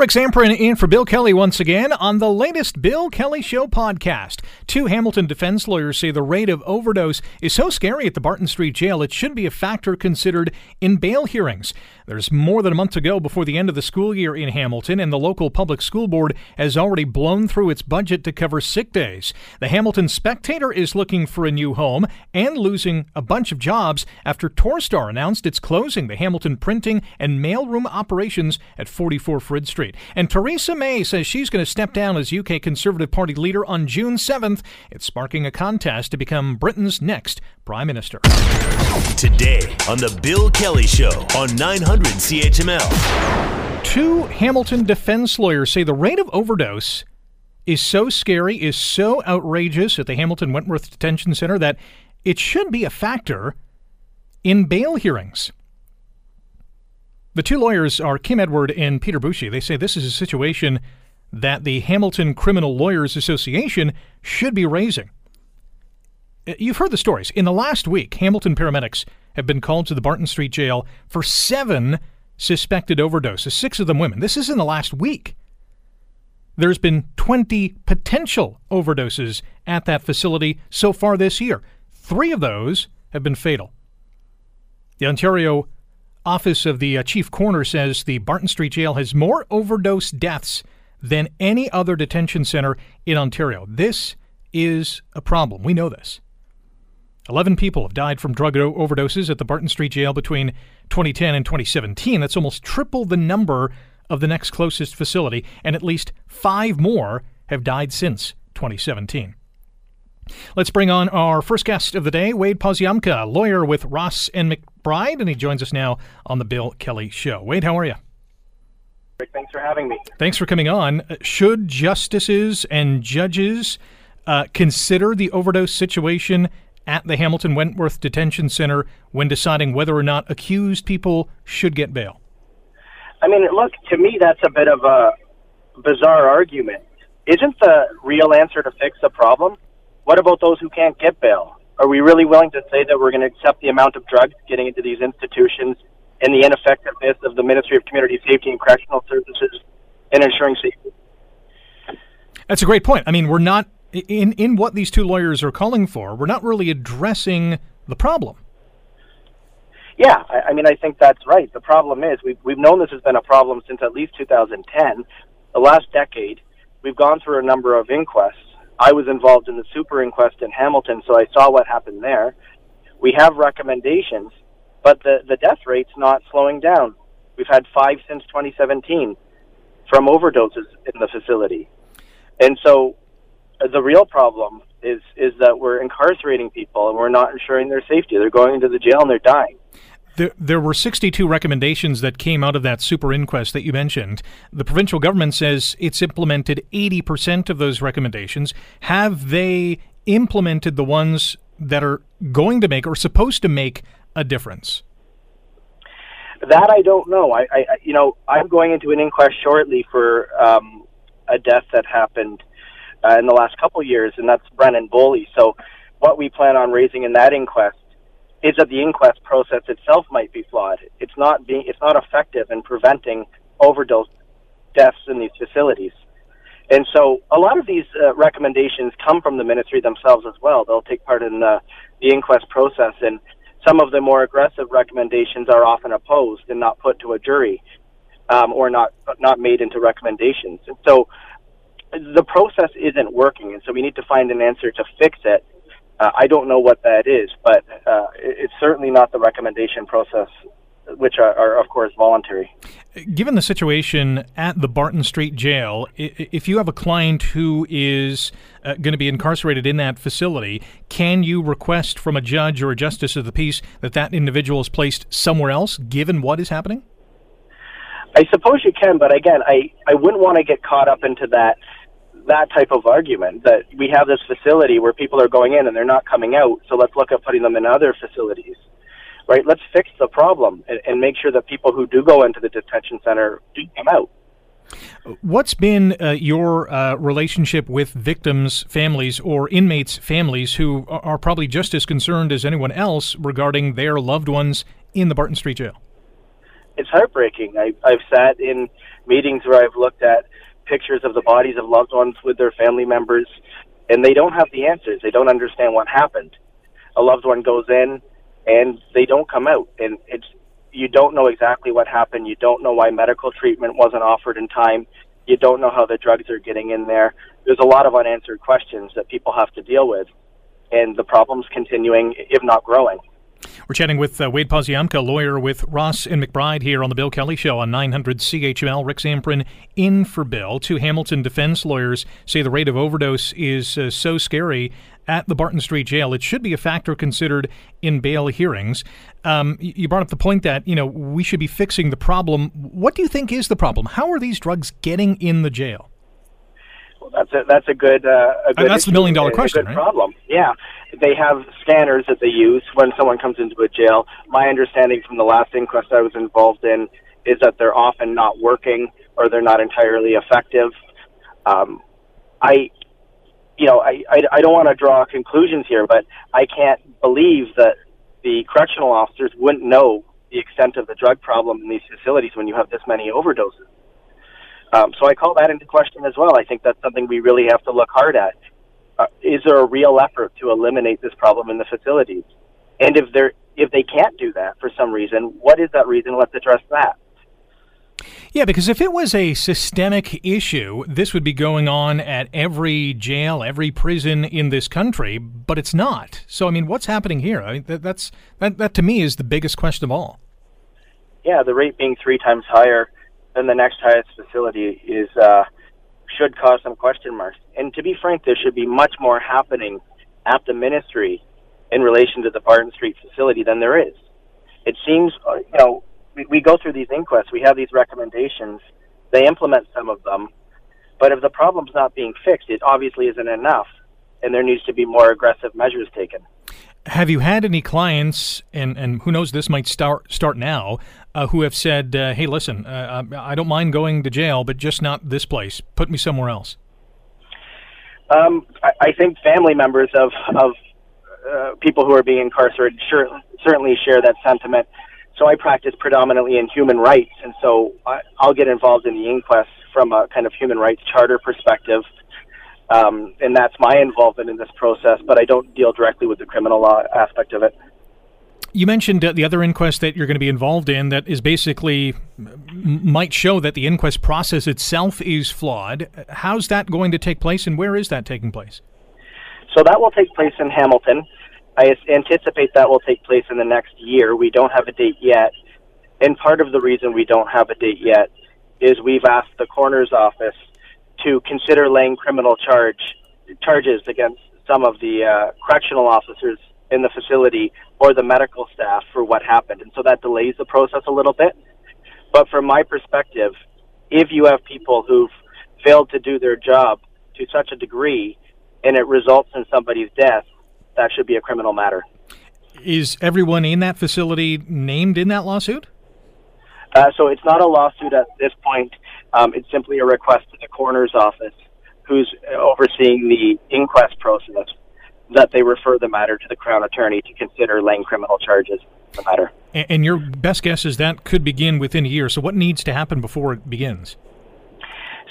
Rick Zamperin in for Bill Kelly once again on the latest Bill Kelly Show podcast. Two Hamilton defense lawyers say the rate of overdose is so scary at the Barton Street Jail it should be a factor considered in bail hearings. There's more than a month to go before the end of the school year in Hamilton, and the local public school board has already blown through its budget to cover sick days. The Hamilton Spectator is looking for a new home and losing a bunch of jobs after Torstar announced it's closing the Hamilton printing and mailroom operations at 44 Frid Street. And Theresa May says she's going to step down as UK Conservative Party leader on June 7th. It's sparking a contest to become Britain's next Prime Minister. Today on The Bill Kelly Show on 900 CHML. Two Hamilton defense lawyers say the rate of overdose is so scary, is so outrageous at the Hamilton Wentworth Detention Center that it should be a factor in bail hearings. The two lawyers are Kim Edward and Peter Boushey. They say this is a situation that the Hamilton Criminal Lawyers Association should be raising. Uh, you've heard the stories. In the last week, Hamilton paramedics have been called to the Barton Street Jail for seven suspected overdoses, six of them women. This is in the last week. There's been 20 potential overdoses at that facility so far this year. Three of those have been fatal. The Ontario Office of the uh, Chief Coroner says the Barton Street Jail has more overdose deaths than any other detention center in Ontario. This is a problem. We know this. 11 people have died from drug overdoses at the Barton Street Jail between 2010 and 2017. That's almost triple the number of the next closest facility, and at least five more have died since 2017. Let's bring on our first guest of the day, Wade Poziomka, lawyer with Ross and McBride, and he joins us now on the Bill Kelly Show. Wade, how are you? Thanks for having me. Thanks for coming on. Should justices and judges uh, consider the overdose situation at the Hamilton Wentworth Detention Center when deciding whether or not accused people should get bail? I mean, look, to me, that's a bit of a bizarre argument. Isn't the real answer to fix the problem? What about those who can't get bail? Are we really willing to say that we're going to accept the amount of drugs getting into these institutions and the ineffectiveness of the Ministry of Community Safety and Correctional Services in ensuring safety? That's a great point. I mean, we're not in in what these two lawyers are calling for, we're not really addressing the problem. Yeah, I, I mean, I think that's right. The problem is we've we've known this has been a problem since at least 2010, the last decade. We've gone through a number of inquests. I was involved in the super inquest in Hamilton, so I saw what happened there. We have recommendations, but the the death rate's not slowing down. We've had five since 2017 from overdoses in the facility, and so uh, the real problem is is that we're incarcerating people and we're not ensuring their safety. They're going into the jail and they're dying. There, there were 62 recommendations that came out of that super inquest that you mentioned. The provincial government says it's implemented 80% of those recommendations. Have they implemented the ones that are going to make or supposed to make a difference? That I don't know. I, I you know, I'm going into an inquest shortly for um, a death that happened uh, in the last couple years, and that's Brennan Boley. So, what we plan on raising in that inquest is that the inquest process itself might be flawed. It's not being, it's not effective in preventing overdose deaths in these facilities. And so, a lot of these uh, recommendations come from the ministry themselves as well. They'll take part in the, the inquest process, and some of the more aggressive recommendations are often opposed and not put to a jury, um, or not not made into recommendations. And so, the process isn't working, and so we need to find an answer to fix it. Uh, I don't know what that is, but uh, it's certainly not the recommendation process, which are, are, of course, voluntary. Given the situation at the Barton Street Jail, if you have a client who is uh, going to be incarcerated in that facility, can you request from a judge or a justice of the peace that that individual is placed somewhere else, given what is happening? I suppose you can, but again, I, I wouldn't want to get caught up into that that type of argument that we have this facility where people are going in and they're not coming out, so let's look at putting them in other facilities. Right? Let's fix the problem and, and make sure that people who do go into the detention center do come out. What's been uh, your uh, relationship with victims' families or inmates' families who are probably just as concerned as anyone else regarding their loved ones in the Barton Street Jail? It's heartbreaking. I, I've sat in meetings where I've looked at pictures of the bodies of loved ones with their family members, and they don't have the answers. They don't understand what happened. A loved one goes in, and they don't come out, and it's you don't know exactly what happened. You don't know why medical treatment wasn't offered in time. You don't know how the drugs are getting in there. There's a lot of unanswered questions that people have to deal with, and the problem's continuing, if not growing. We're chatting with uh, Wade Poziomka, lawyer with Ross and McBride here on the Bill Kelly Show on 900 CHML. Rick Zamperin in for Bill. Two Hamilton defense lawyers say the rate of overdose is uh, so scary at the Barton Street Jail. It should be a factor considered in bail hearings. Um, you brought up the point that you know we should be fixing the problem. What do you think is the problem? How are these drugs getting in the jail? That's a that's a good uh, a good. that's the million dollar question, right? Problem. Yeah, they have scanners that they use when someone comes into a jail. My understanding from the last inquest I was involved in is that they're often not working or they're not entirely effective. Um, I, you know, I, I, I don't want to draw conclusions here, but I can't believe that the correctional officers wouldn't know the extent of the drug problem in these facilities when you have this many overdoses. Um, so I call that into question as well. I think that's something we really have to look hard at. Uh, is there a real effort to eliminate this problem in the facilities? And if there, if they can't do that for some reason, what is that reason? Let's address that. Yeah, because if it was a systemic issue, this would be going on at every jail, every prison in this country, but it's not. So, I mean, what's happening here? I mean, that, that's that, that to me is the biggest question of all. Yeah, the rate being three times higher than the next highest facility is uh, should cause some question marks. And to be frank, there should be much more happening at the ministry in relation to the Barton Street facility than there is. It seems, uh, you know, we, we go through these inquests, we have these recommendations, they implement some of them, but if the problem's not being fixed, it obviously isn't enough, and there needs to be more aggressive measures taken. Have you had any clients, and, and who knows, this might start start now, uh, who have said, uh, "Hey, listen, uh, I don't mind going to jail, but just not this place. Put me somewhere else." Um, I, I think family members of of uh, people who are being incarcerated sure, certainly share that sentiment. So I practice predominantly in human rights, and so I, I'll get involved in the inquest from a kind of human rights charter perspective, um, and that's my involvement in this process. But I don't deal directly with the criminal law aspect of it. You mentioned uh, the other inquest that you're going to be involved in that is basically might show that the inquest process itself is flawed. How's that going to take place, and where is that taking place? So that will take place in Hamilton. I anticipate that will take place in the next year. We don't have a date yet. And part of the reason we don't have a date yet is we've asked the coroner's office to consider laying criminal charge charges against some of the uh, correctional officers in the facility or the medical staff for what happened. And so that delays the process a little bit. But from my perspective, if you have people who've failed to do their job to such a degree and it results in somebody's death, that should be a criminal matter. Is everyone in that facility named in that lawsuit? Uh, so it's not a lawsuit at this point. Um, it's simply a request to the coroner's office, who's overseeing the inquest process, that they refer the matter to the Crown Attorney to consider laying criminal charges the matter. And your best guess is that could begin within a year. So what needs to happen before it begins?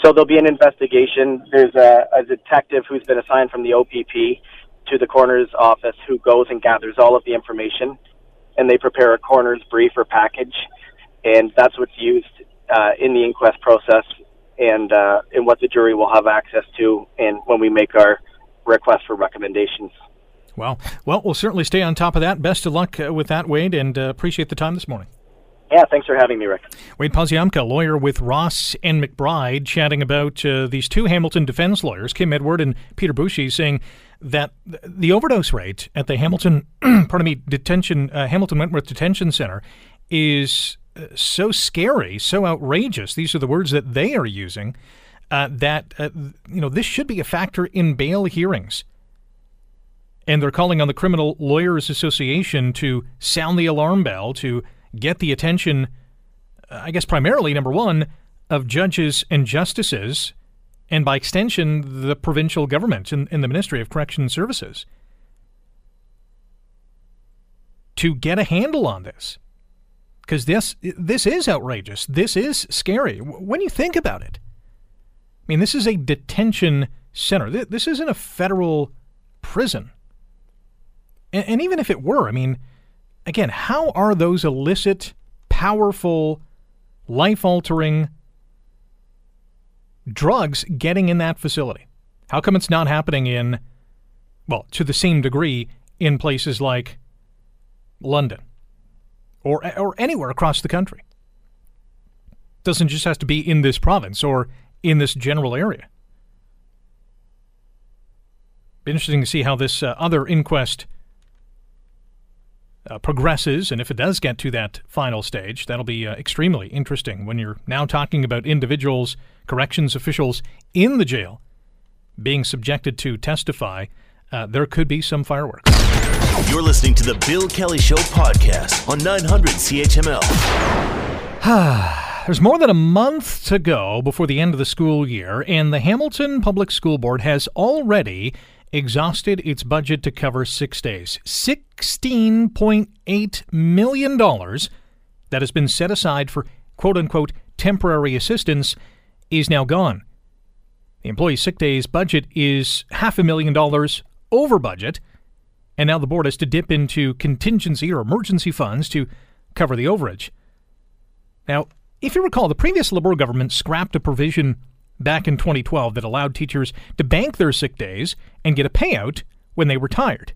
So there'll be an investigation. There's a, a detective who's been assigned from the OPP to the coroner's office who goes and gathers all of the information, and they prepare a coroner's brief or package, and that's what's used uh, in the inquest process, and uh, and what the jury will have access to, and when we make our request for recommendations. Well, well, we'll certainly stay on top of that. Best of luck uh, with that, Wade, and uh, appreciate the time this morning. Yeah, thanks for having me, Rick. Wade Poziomka, lawyer with Ross and McBride, chatting about uh, these two Hamilton defense lawyers, Kim Edward and Peter Boushey, saying that the overdose rate at the Hamilton, pardon me, detention, uh, Hamilton Wentworth Detention Center is so scary, so outrageous. These are the words that they are using. Uh, that uh, you know this should be a factor in bail hearings and they're calling on the Criminal Lawyers Association to sound the alarm bell to get the attention, uh, I guess, primarily, number one, of judges and justices, and by extension, the provincial government and, and the Ministry of Correction Services to get a handle on this. Because this this is outrageous. This is scary when you think about it. I mean, this is a detention center. This isn't a federal prison. And, and even if it were, I mean, again, how are those illicit, powerful, life-altering drugs getting in that facility? How come it's not happening in, well, to the same degree in places like London? Or, or anywhere across the country. Doesn't just have to be in this province or in this general area. Be interesting to see how this uh, other inquest uh, progresses, and if it does get to that final stage, that'll be uh, extremely interesting when you're now talking about individuals, corrections officials in the jail being subjected to testify. Uh, there could be some fireworks. You're listening to the Bill Kelly Show podcast on 900 CHML. There's more than a month to go before the end of the school year, and the Hamilton Public School Board has already exhausted its budget to cover six days. $16.8 million that has been set aside for quote unquote temporary assistance is now gone. The employee sick days budget is half a million dollars over budget and now the board has to dip into contingency or emergency funds to cover the overage. Now, if you recall, the previous Liberal government scrapped a provision back in 2012 that allowed teachers to bank their sick days and get a payout when they retired.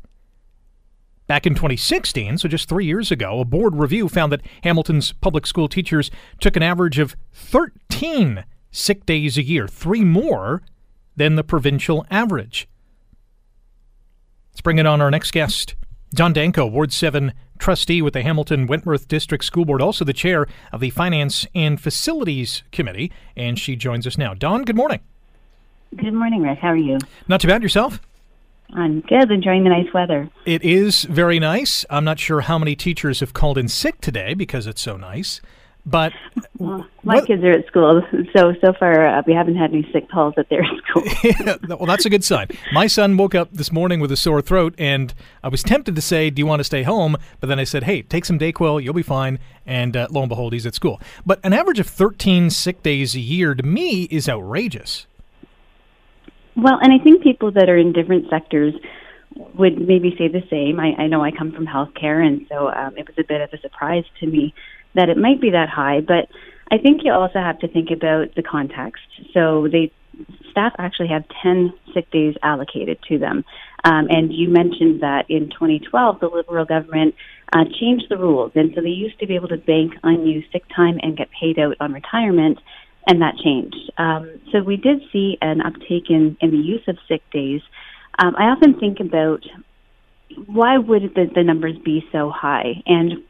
Back in 2016, so just three years ago, a board review found that Hamilton's public school teachers took an average of 13 sick days a year, three more than the provincial average. Let's bring it on our next guest. Dawn Danko, Ward 7 trustee with the Hamilton Wentworth District School Board, also the chair of the Finance and Facilities Committee, and she joins us now. Dawn, good morning. Good morning, Rick. How are you? Not too bad. Yourself? I'm good, enjoying the nice weather. It is very nice. I'm not sure how many teachers have called in sick today because it's so nice. But well, my what, kids are at school, so so far uh, we haven't had any sick calls at their school. yeah, well, that's a good sign. My son woke up this morning with a sore throat, and I was tempted to say, "Do you want to stay home?" But then I said, "Hey, take some Dayquil, you'll be fine." And uh, lo and behold, he's at school. But an average of 13 sick days a year to me is outrageous. Well, and I think people that are in different sectors would maybe say the same. I, I know I come from healthcare, and so um, it was a bit of a surprise to me that it might be that high, but I think you also have to think about the context. So they staff actually have 10 sick days allocated to them. Um, and you mentioned that in 2012, the Liberal government uh, changed the rules. And so they used to be able to bank unused sick time and get paid out on retirement, and that changed. Um, so we did see an uptake in, in the use of sick days. Um, I often think about why would the, the numbers be so high? And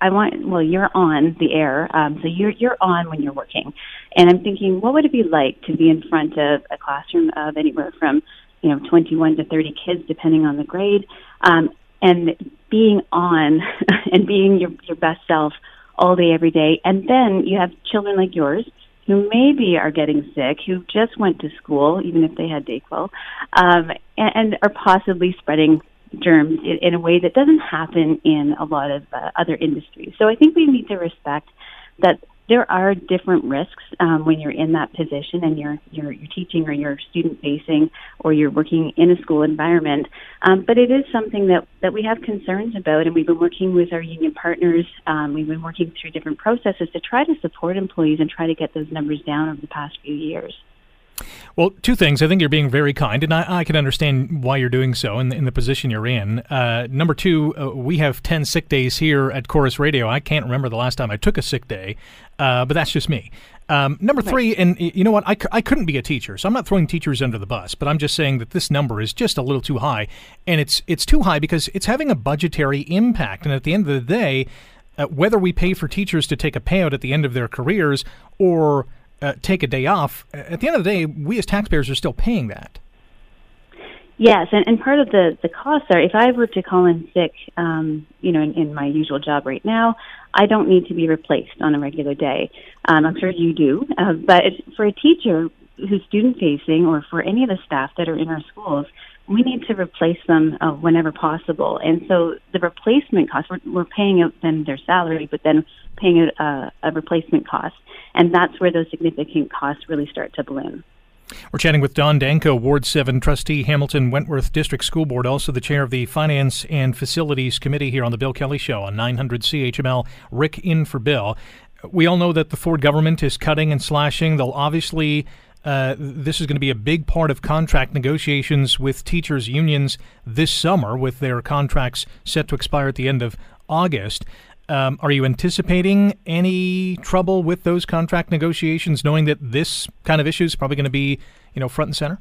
I want well, you're on the air, um, so you're you're on when you're working, and I'm thinking, what would it be like to be in front of a classroom of anywhere from you know 21 to 30 kids, depending on the grade, um, and being on and being your your best self all day every day, and then you have children like yours who maybe are getting sick, who just went to school, even if they had Dayquil, um, and, and are possibly spreading germs in, in a way that doesn't happen in a lot of uh, other industries. So I think we need to respect that there are different risks um, when you're in that position and you're, you're, you're teaching or you're student facing or you're working in a school environment. Um, but it is something that, that we have concerns about, and we've been working with our union partners. Um, we've been working through different processes to try to support employees and try to get those numbers down over the past few years. Well, two things. I think you're being very kind, and I, I can understand why you're doing so in the, in the position you're in. Uh, number two, uh, we have 10 sick days here at Corus Radio. I can't remember the last time I took a sick day, uh, but that's just me. Um, number three, and you know what? I, I couldn't be a teacher, so I'm not throwing teachers under the bus, but I'm just saying that this number is just a little too high, and it's it's too high because it's having a budgetary impact. And at the end of the day, uh, whether we pay for teachers to take a payout at the end of their careers or uh, take a day off, at the end of the day, we as taxpayers are still paying that. Yes, and, and part of the, the costs are if I were to call in sick, um, you know, in, in my usual job right now, I don't need to be replaced on a regular day. Um, I'm sure you do, uh, but for a teacher who's student facing or for any of the staff that are in our schools, we need to replace them uh, whenever possible. And so the replacement cost, we're, we're paying out then their salary, but then paying out uh, a replacement cost. And that's where those significant costs really start to balloon. We're chatting with Dawn Danko, Ward 7 trustee, Hamilton Wentworth District School Board, also the chair of the Finance and Facilities Committee here on the Bill Kelly Show on 900 CHML. Rick in for Bill. We all know that the Ford government is cutting and slashing. They'll obviously uh, this is going to be a big part of contract negotiations with teachers' unions this summer, with their contracts set to expire at the end of August. Um, are you anticipating any trouble with those contract negotiations, knowing that this kind of issue is probably going to be, you know, front and center?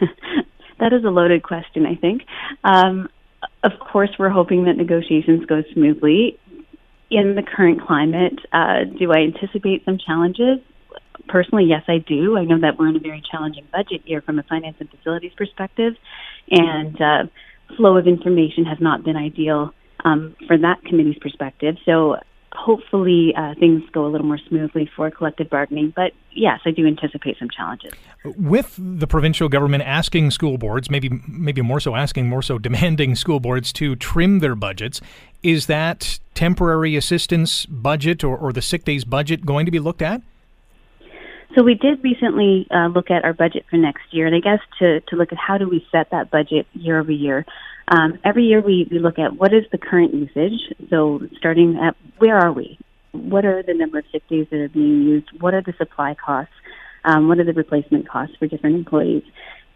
that is a loaded question. I think. Um, of course, we're hoping that negotiations go smoothly. In the current climate, uh, do I anticipate some challenges? personally, yes, I do. I know that we're in a very challenging budget year from a finance and facilities perspective, and uh, flow of information has not been ideal um, for that committee's perspective. So hopefully uh, things go a little more smoothly for collective bargaining. But yes, I do anticipate some challenges. With the provincial government asking school boards, maybe maybe more so asking, more so demanding school boards to trim their budgets, is that temporary assistance budget or, or the sick days budget going to be looked at? So we did recently uh, look at our budget for next year, and I guess to, to look at how do we set that budget year over year. Um, every year we, we look at what is the current usage. So starting at where are we? What are the number of sick days that are being used? What are the supply costs? Um, what are the replacement costs for different employees?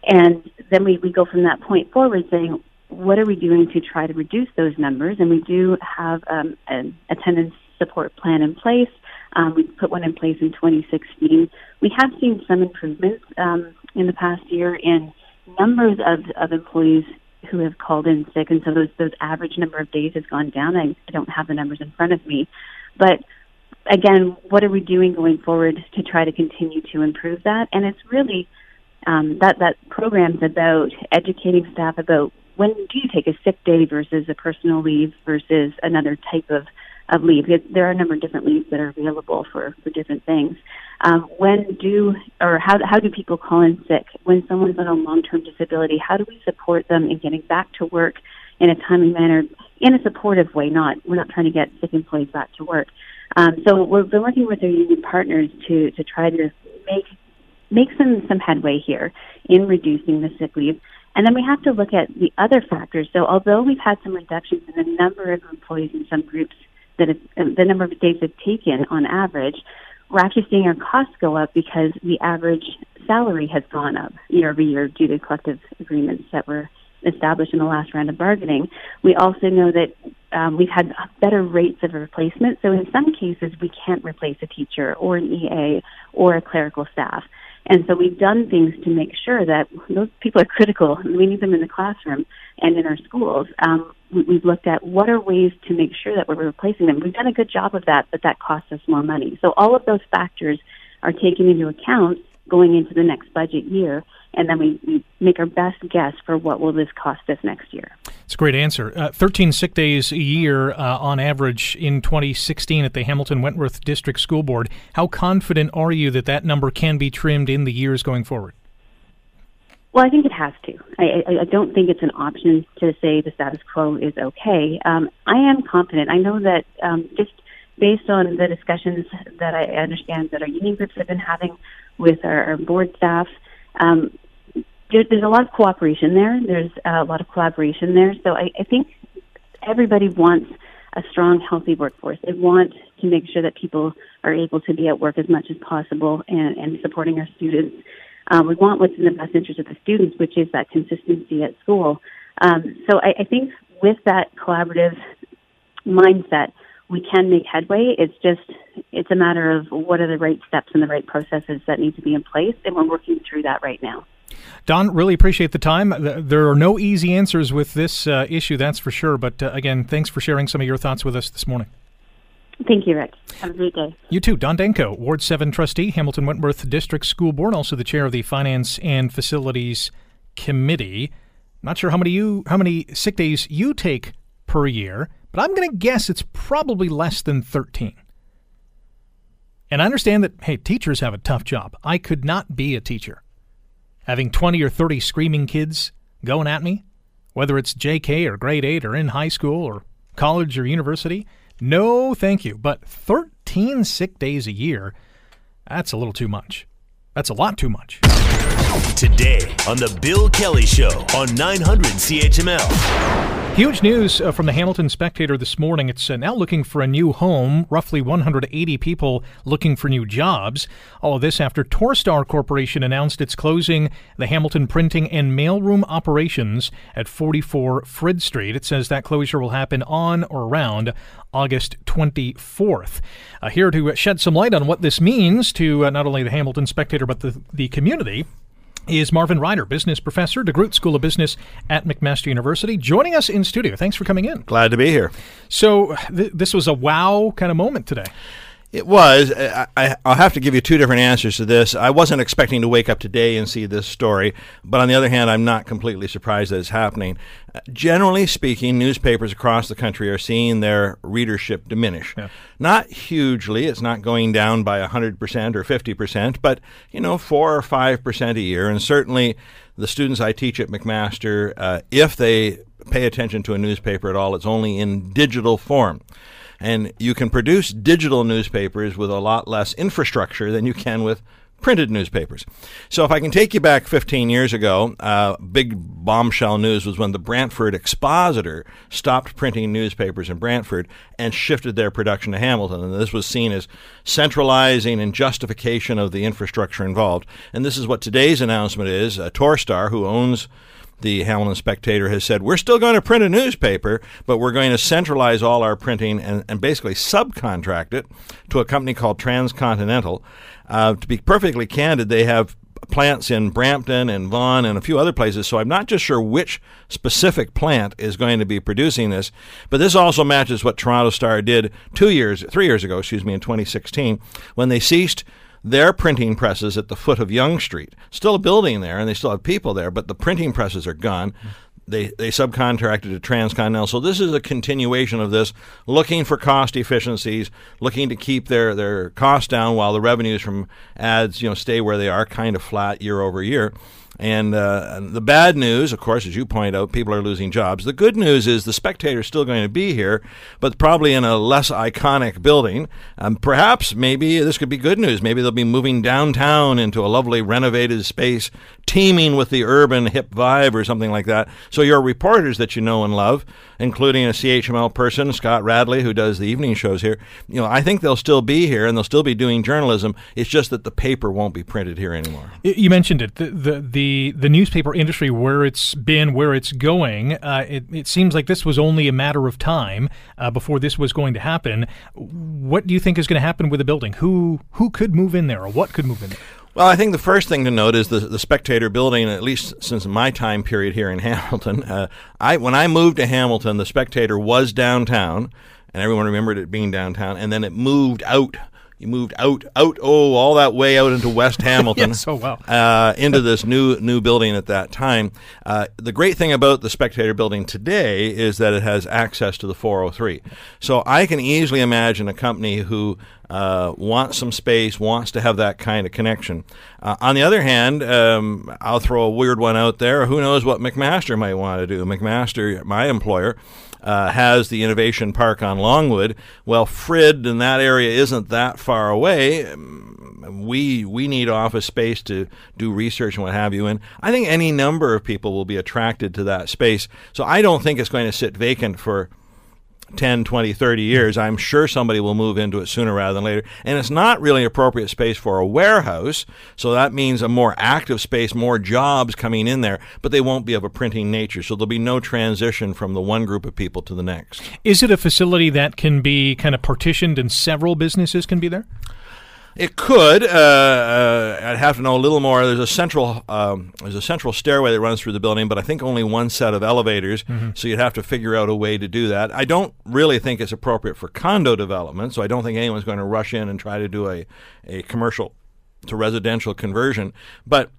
And then we, we go from that point forward saying, what are we doing to try to reduce those numbers? And we do have um, an attendance support plan in place. Um, we put one in place in 2016. We have seen some improvements um, in the past year in numbers of, of employees who have called in sick, and so those those average number of days has gone down. I, don't have the numbers in front of me, but again, what are we doing going forward to try to continue to improve that? And it's really um, that that program's about educating staff about when do you take a sick day versus a personal leave versus another type of of leave. There are a number of different leaves that are available for, for different things. Um, when do or how how do people call in sick when someone's on a long term disability? How do we support them in getting back to work in a timely manner, in a supportive way? Not we're not trying to get sick employees back to work. Um, so we've been working with our union partners to to try to make make some some headway here in reducing the sick leave. And then we have to look at the other factors. So although we've had some reductions in the number of employees in some groups that have, uh, the number of days they've taken on average, we're actually seeing our costs go up because the average salary has gone up year over year due to collective agreements that were established in the last round of bargaining. We also know that um, we've had better rates of replacement. So in some cases, we can't replace a teacher or an EA or a clerical staff. And so we've done things to make sure that those people are critical. And we need them in the classroom and in our schools. Um, we've looked at what are ways to make sure that we're replacing them. We've done a good job of that, but that costs us more money. So all of those factors are taken into account going into the next budget year, and then we, we make our best guess for what will this cost us next year. It's a great answer. Uh, 13 sick days a year uh, on average in 2016 at the Hamilton Wentworth District School Board. How confident are you that that number can be trimmed in the years going forward? Well, I think it has to. I, I, don't think it's an option to say the status quo is okay. Um, I am confident. I know that um, just based on the discussions that I understand that our union groups have been having with our, our board staff, um, there, there's a lot of cooperation there. There's a lot of collaboration there. So I, I think everybody wants a strong, healthy workforce. They want to make sure that people are able to be at work as much as possible and, and supporting our students. Um, we want what's in the best interest of the students, which is that consistency at school. Um, so I, I think with that collaborative mindset, we can make headway. It's just it's a matter of what are the right steps and the right processes that need to be in place, and we're working through that right now. Dawn, really appreciate the time. There are no easy answers with this uh, issue, that's for sure. But uh, again, thanks for sharing some of your thoughts with us this morning. Thank you, Rick. Have a great day. You too. Dawn Danko, Ward 7 trustee, Hamilton Wentworth District School Board, also the chair of the Finance and Facilities Committee. Not sure how many you how many sick days you take per year, but I'm going to guess it's probably less than 13. And I understand that hey, teachers have a tough job. I could not be a teacher. Having 20 or 30 screaming kids going at me, whether it's JK or grade 8 or in high school or college or university. No, thank you. But 13 sick days a year, that's a little too much. That's a lot too much. Today on The Bill Kelly Show on 900 CHML. Huge news uh, from the Hamilton Spectator this morning. It's uh, now looking for a new home. Roughly 180 people looking for new jobs. All of this after Torstar Corporation announced it's closing the Hamilton printing and mailroom operations at 44 Frid Street. It says that closure will happen on or around August 24th. Uh, here to shed some light on what this means to uh, not only the Hamilton Spectator but the, the community is Marvin Ryder, business professor, DeGroote School of Business at McMaster University, joining us in studio. Thanks for coming in. Glad to be here. So, th- this was a wow kind of moment today. It was. I, will have to give you two different answers to this. I wasn't expecting to wake up today and see this story, but on the other hand, I'm not completely surprised that it's happening. Uh, generally speaking, newspapers across the country are seeing their readership diminish. Yeah. Not hugely. It's not going down by 100% or 50%, but, you know, 4 or 5% a year. And certainly the students I teach at McMaster, uh, if they pay attention to a newspaper at all, it's only in digital form. And you can produce digital newspapers with a lot less infrastructure than you can with printed newspapers. So if I can take you back 15 years ago, uh, big bombshell news was when the Brantford Expositor stopped printing newspapers in Brantford and shifted their production to Hamilton. And this was seen as centralizing and justification of the infrastructure involved. And this is what today's announcement is. Uh, Torstar, who owns the Hamilton Spectator has said, we're still going to print a newspaper, but we're going to centralize all our printing and, and basically subcontract it to a company called Transcontinental. Uh, to be perfectly candid, they have plants in Brampton and Vaughan and a few other places, so I'm not just sure which specific plant is going to be producing this. But this also matches what Toronto Star did two years, three years ago, excuse me, in 2016, when they ceased their printing presses at the foot of Yonge Street. Still a building there, and they still have people there, but the printing presses are gone. They, they subcontracted to Transcontinental. So this is a continuation of this, looking for cost efficiencies, looking to keep their, their costs down while the revenues from ads you know stay where they are, kind of flat year over year. And uh, the bad news, of course, as you point out, people are losing jobs. The good news is the spectator is still going to be here, but probably in a less iconic building. Um, perhaps, maybe this could be good news. Maybe they'll be moving downtown into a lovely renovated space, teeming with the urban hip vibe or something like that. So your reporters that you know and love, including a CHML person, Scott Radley, who does the evening shows here, you know, I think they'll still be here and they'll still be doing journalism. It's just that the paper won't be printed here anymore. You mentioned it. The the, the the newspaper industry, where it's been, where it's going, uh, it, it seems like this was only a matter of time uh, before this was going to happen. What do you think is going to happen with the building? Who who could move in there, or what could move in there? Well, I think the first thing to note is the, the Spectator building, at least since my time period here in Hamilton. Uh, I When I moved to Hamilton, the Spectator was downtown, and everyone remembered it being downtown, and then it moved out you moved out, out, oh, all that way out into West Hamilton. yes, oh wow. Uh, into this new new building at that time. Uh, the great thing about the Spectator building today is that it has access to the 403. So I can easily imagine a company who uh, wants some space, wants to have that kind of connection. Uh, on the other hand, um, I'll throw a weird one out there. Who knows what McMaster might want to do? McMaster, my employer, uh, has the Innovation Park on Longwood. Well, Frid in that area isn't that far away. Um, we we need office space to do research and what have you. And I think any number of people will be attracted to that space. So I don't think it's going to sit vacant for 10, 20, 30 years, I'm sure somebody will move into it sooner rather than later. And it's not really appropriate space for a warehouse, so that means a more active space, more jobs coming in there, but they won't be of a printing nature. So there'll be no transition from the one group of people to the next. Is it a facility that can be kind of partitioned and several businesses can be there? It could. Uh, uh, I'd have to know a little more. There's a central um, there's a central stairway that runs through the building, but I think only one set of elevators. Mm-hmm. So you'd have to figure out a way to do that. I don't really think it's appropriate for condo development, so I don't think anyone's going to rush in and try to do a a commercial to residential conversion. But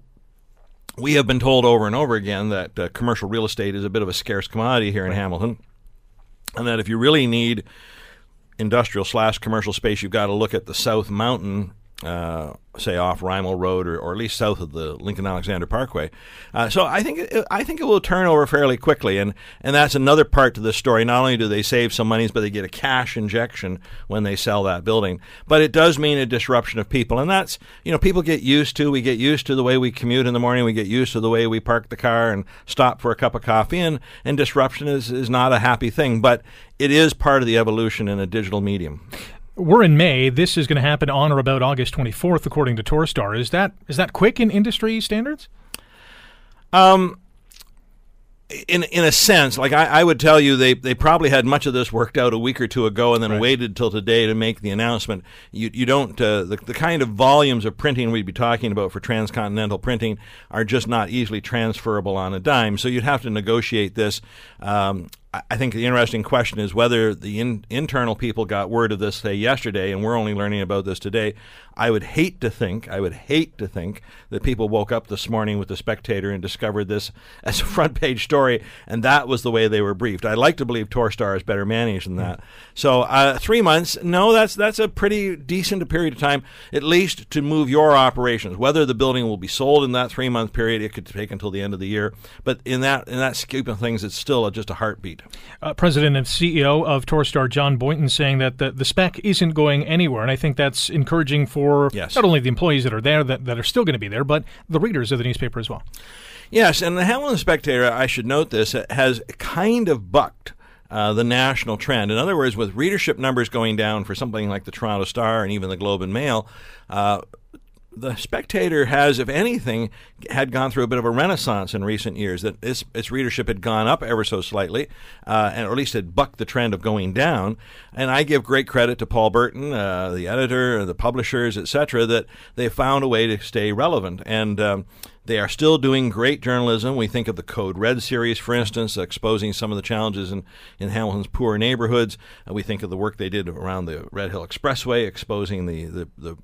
we have been told over and over again that uh, commercial real estate is a bit of a scarce commodity here in. Hamilton, and that if you really need industrial slash commercial space, you've got to look at the South Mountain uh, say off Rymal Road or, or at least south of the Lincoln Alexander Parkway. Uh, so I think it, I think it will turn over fairly quickly, and and that's another part to the story. Not only do they save some monies, but they get a cash injection when they sell that building. But it does mean a disruption of people, and that's you know people get used to. We get used to the way we commute in the morning. We get used to the way we park the car and stop for a cup of coffee, and and disruption is is not a happy thing, but it is part of the evolution in a digital medium. We're in May. This is going to happen on or about August 24th, according to Torstar. Is that is that quick in industry standards? Um, in in a sense, like I, I, would tell you, they they probably had much of this worked out a week or two ago, and then right. waited till today to make the announcement. You you don't uh, the the kind of volumes of printing we'd be talking about for transcontinental printing are just not easily transferable on a dime. So you'd have to negotiate this. Um, I think the interesting question is whether the in, internal people got word of this, say, yesterday, and we're only learning about this today. I would hate to think, I would hate to think that people woke up this morning with the Spectator and discovered this as a front page story, and that was the way they were briefed. I'd like to believe Torstar is better managed than that. So uh, three months, no, that's that's a pretty decent period of time, at least to move your operations. Whether the building will be sold in that three month period, it could take until the end of the year. But in that in that scope of things, it's still just a heartbeat. Uh, President and CEO of Torstar, John Boynton, saying that the, the spec isn't going anywhere. And I think that's encouraging for yes. not only the employees that are there, that, that are still going to be there, but the readers of the newspaper as well. Yes, and the Hamilton Spectator, I should note this, has kind of bucked. Uh, the national trend. In other words, with readership numbers going down for something like the Toronto Star and even the Globe and Mail, uh, the Spectator has, if anything, had gone through a bit of a renaissance in recent years. That its, its readership had gone up ever so slightly, uh, and or at least had bucked the trend of going down. And I give great credit to Paul Berton, uh, the editor, the publishers, etc., that they found a way to stay relevant. And um, they are still doing great journalism. We think of the Code Red series, for instance, exposing some of the challenges in, in Hamilton's poor neighborhoods. Uh, we think of the work they did around the Red Hill Expressway, exposing the, the, the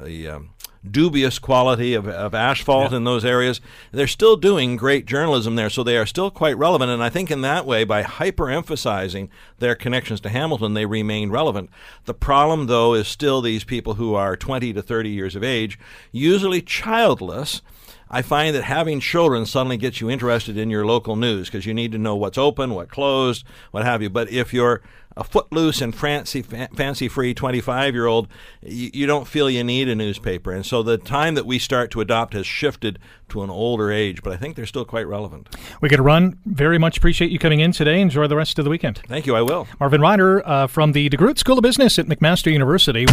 the um, dubious quality of, of asphalt yeah. in those areas. They're still doing great journalism there, so they are still quite relevant. And I think in that way, by hyper emphasizing their connections to Hamilton, they remain relevant. The problem, though, is still these people who are 20 to 30 years of age, usually childless. I find that having children suddenly gets you interested in your local news because you need to know what's open, what closed, what have you. But if you're a footloose and fancy, fancy free 25 year old, you, you, don't feel you need a newspaper. And so the time that we start to adopt has shifted to an older age, but I think they're still quite relevant. We got to run. Very much appreciate you coming in today. Enjoy the rest of the weekend. Thank you. I will. Marvin Ryder uh, from the DeGroote School of Business at McMaster University.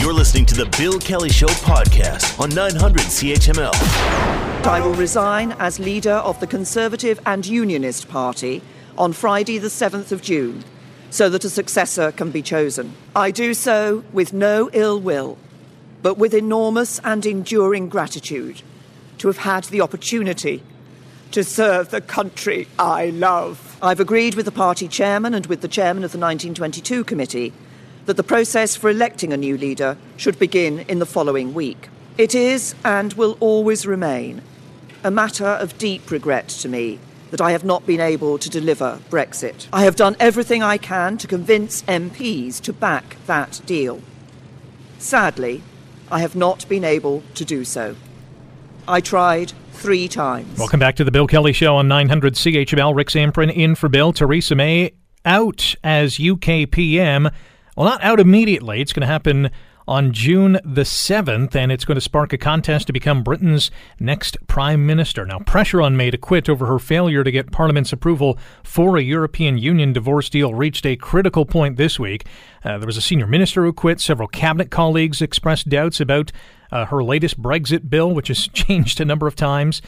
You're listening to the Bill Kelly Show podcast on 900 CHML. I will resign as leader of the Conservative and Unionist Party on Friday, the 7th of June so that a successor can be chosen. I do so with no ill will, but with enormous and enduring gratitude to have had the opportunity to serve the country I love. I've agreed with the party chairman and with the chairman of the 1922 committee that the process for electing a new leader should begin in the following week. It is and will always remain a matter of deep regret to me that I have not been able to deliver Brexit. I have done everything I can to convince MPs to back that deal. Sadly, I have not been able to do so. I tried three times. Welcome back to the Bill Kelly Show on 900 CHML. Rick Zamperin in for Bill. Theresa May out as UK PM. Well, not out immediately. It's going to happen on June the 7th, and it's going to spark a contest to become Britain's next Prime Minister. Now, pressure on May to quit over her failure to get Parliament's approval for a European Union divorce deal reached a critical point this week. Uh, there was a senior minister who quit. Several cabinet colleagues expressed doubts about uh, her latest Brexit bill, which has changed a number of times.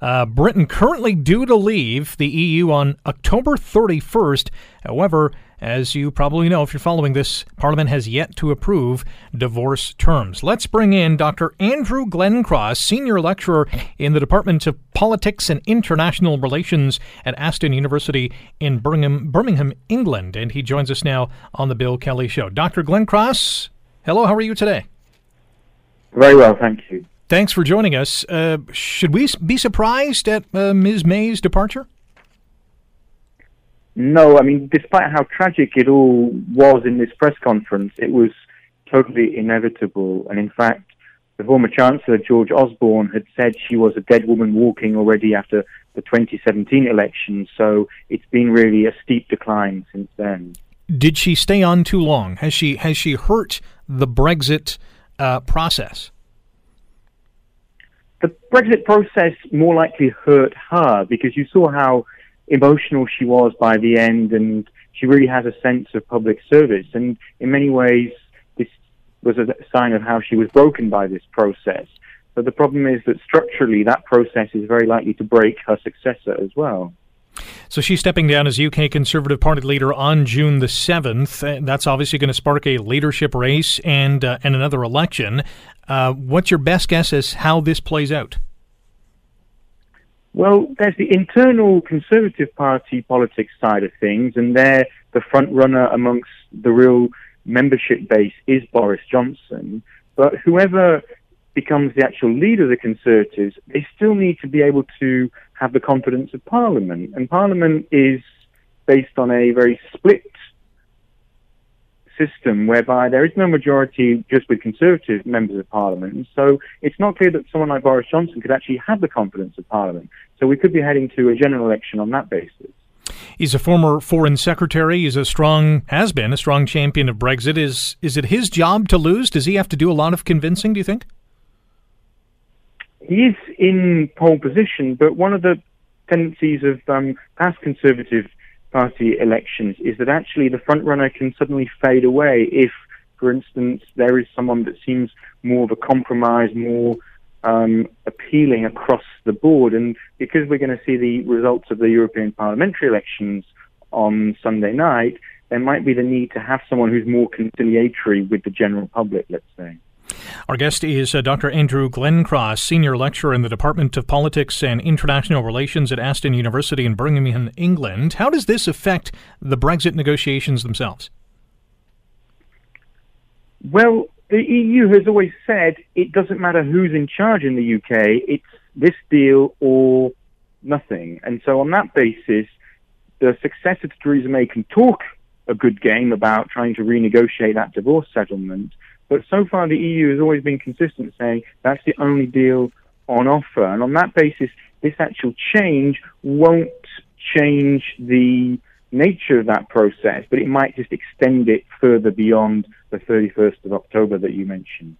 Uh, Britain currently due to leave the EU on October 31st. However, as you probably know if you're following this, Parliament has yet to approve divorce terms. Let's bring in Dr. Andrew Glencross, Senior Lecturer in the Department of Politics and International Relations at Aston University in Birmingham, Birmingham, England. And he joins us now on the Bill Kelly Show. Dr. Glencross, hello, how are you today? Very well, thank you. Thanks for joining us. Uh, should we be surprised at uh, Ms. May's departure? No, I mean, despite how tragic it all was in this press conference, it was totally inevitable. And in fact, the former Chancellor, George Osborne, had said she was a dead woman walking already after the 2017 election. So it's been really a steep decline since then. Did she stay on too long? Has she has she hurt the Brexit uh, process? The Brexit process more likely hurt her because you saw how emotional she was by the end, and she really has a sense of public service. And in many ways, this was a sign of how she was broken by this process. But the problem is that structurally, that process is very likely to break her successor as well. So she's stepping down as UK Conservative Party leader on June the 7th. That's obviously going to spark a leadership race and, uh, and another election. Uh, what's your best guess as how this plays out? Well, there's the internal Conservative Party politics side of things, and there the front runner amongst the real membership base is Boris Johnson. But whoever becomes the actual leader of the Conservatives, they still need to be able to have the confidence of Parliament. And Parliament is based on a very split system whereby there is no majority just with Conservative members of Parliament. And so it's not clear that someone like Boris Johnson could actually have the confidence of Parliament. So we could be heading to a general election on that basis. He's a former foreign secretary. He's a strong, has been a strong champion of Brexit. Is is it his job to lose? Does he have to do a lot of convincing? Do you think? he is in pole position, but one of the tendencies of um, past Conservative Party elections is that actually the front runner can suddenly fade away if, for instance, there is someone that seems more of a compromise, more um, appealing across the board. And because we're going to see the results of the European parliamentary elections on Sunday night, there might be the need to have someone who's more conciliatory with the general public, let's say. Our guest is uh, Dr. Andrew Glencross, Senior Lecturer in the Department of Politics and International Relations at Aston University in Birmingham, England. How does this affect the Brexit negotiations themselves? Well, the EU has always said it doesn't matter who's in charge in the UK, it's this deal or nothing. And so, on that basis, the successor to Theresa May can talk a good game about trying to renegotiate that divorce settlement. But so far, the EU has always been consistent, saying that's the only deal on offer. And on that basis, this actual change won't change the nature of that process, but it might just extend it further beyond the 31st of October that you mentioned.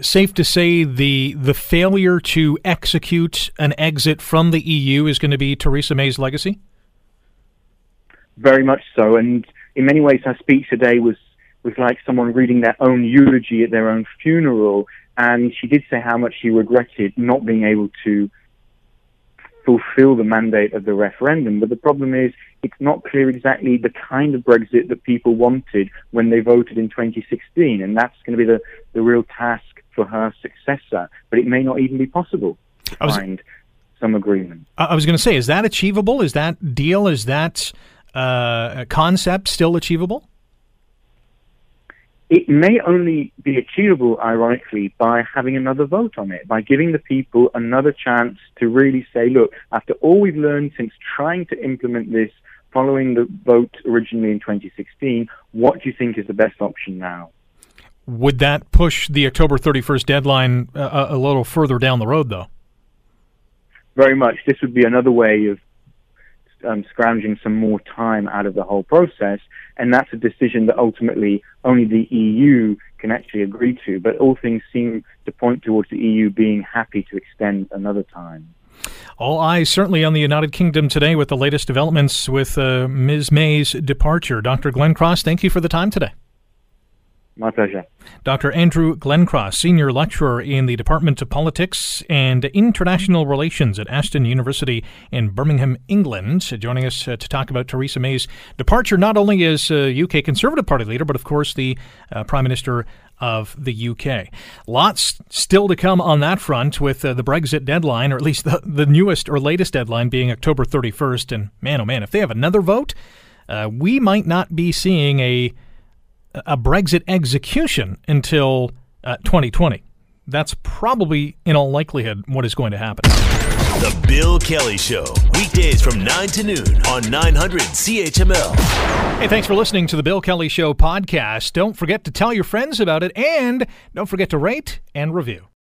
Safe to say the the failure to execute an exit from the EU is going to be Theresa May's legacy? Very much so. And in many ways, her speech today was was like someone reading their own eulogy at their own funeral. And she did say how much she regretted not being able to fulfill the mandate of the referendum. But the problem is, it's not clear exactly the kind of Brexit that people wanted when they voted in 2016. And that's going to be the, the real task for her successor. But it may not even be possible to was, find some agreement. I was going to say, is that achievable? Is that deal, is that uh, concept still achievable? it may only be achievable, ironically, by having another vote on it, by giving the people another chance to really say, look, after all we've learned since trying to implement this following the vote originally in 2016, what do you think is the best option now? Would that push the October 31st deadline a, a little further down the road, though? Very much. This would be another way of um, scrounging some more time out of the whole process. And that's a decision that ultimately only the EU can actually agree to. But all things seem to point towards the EU being happy to extend another time. All eyes certainly on the United Kingdom today with the latest developments with uh, Ms. May's departure. Dr. Glencross, thank you for the time today. My pleasure. Dr. Andrew Glencross, Senior Lecturer in the Department of Politics and International Relations at Aston University in Birmingham, England, joining us uh, to talk about Theresa May's departure, not only as uh, UK Conservative Party leader, but of course the uh, Prime Minister of the UK. Lots still to come on that front with uh, the Brexit deadline, or at least the, the newest or latest deadline being October 31st. And man, oh man, if they have another vote, uh, we might not be seeing a a Brexit execution until uh, 2020. That's probably, in all likelihood, what is going to happen. The Bill Kelly Show, Weekdays from 9 to noon on 900 CHML. Hey, thanks for listening to the Bill Kelly Show podcast. Don't forget to tell your friends about it and don't forget to rate and review.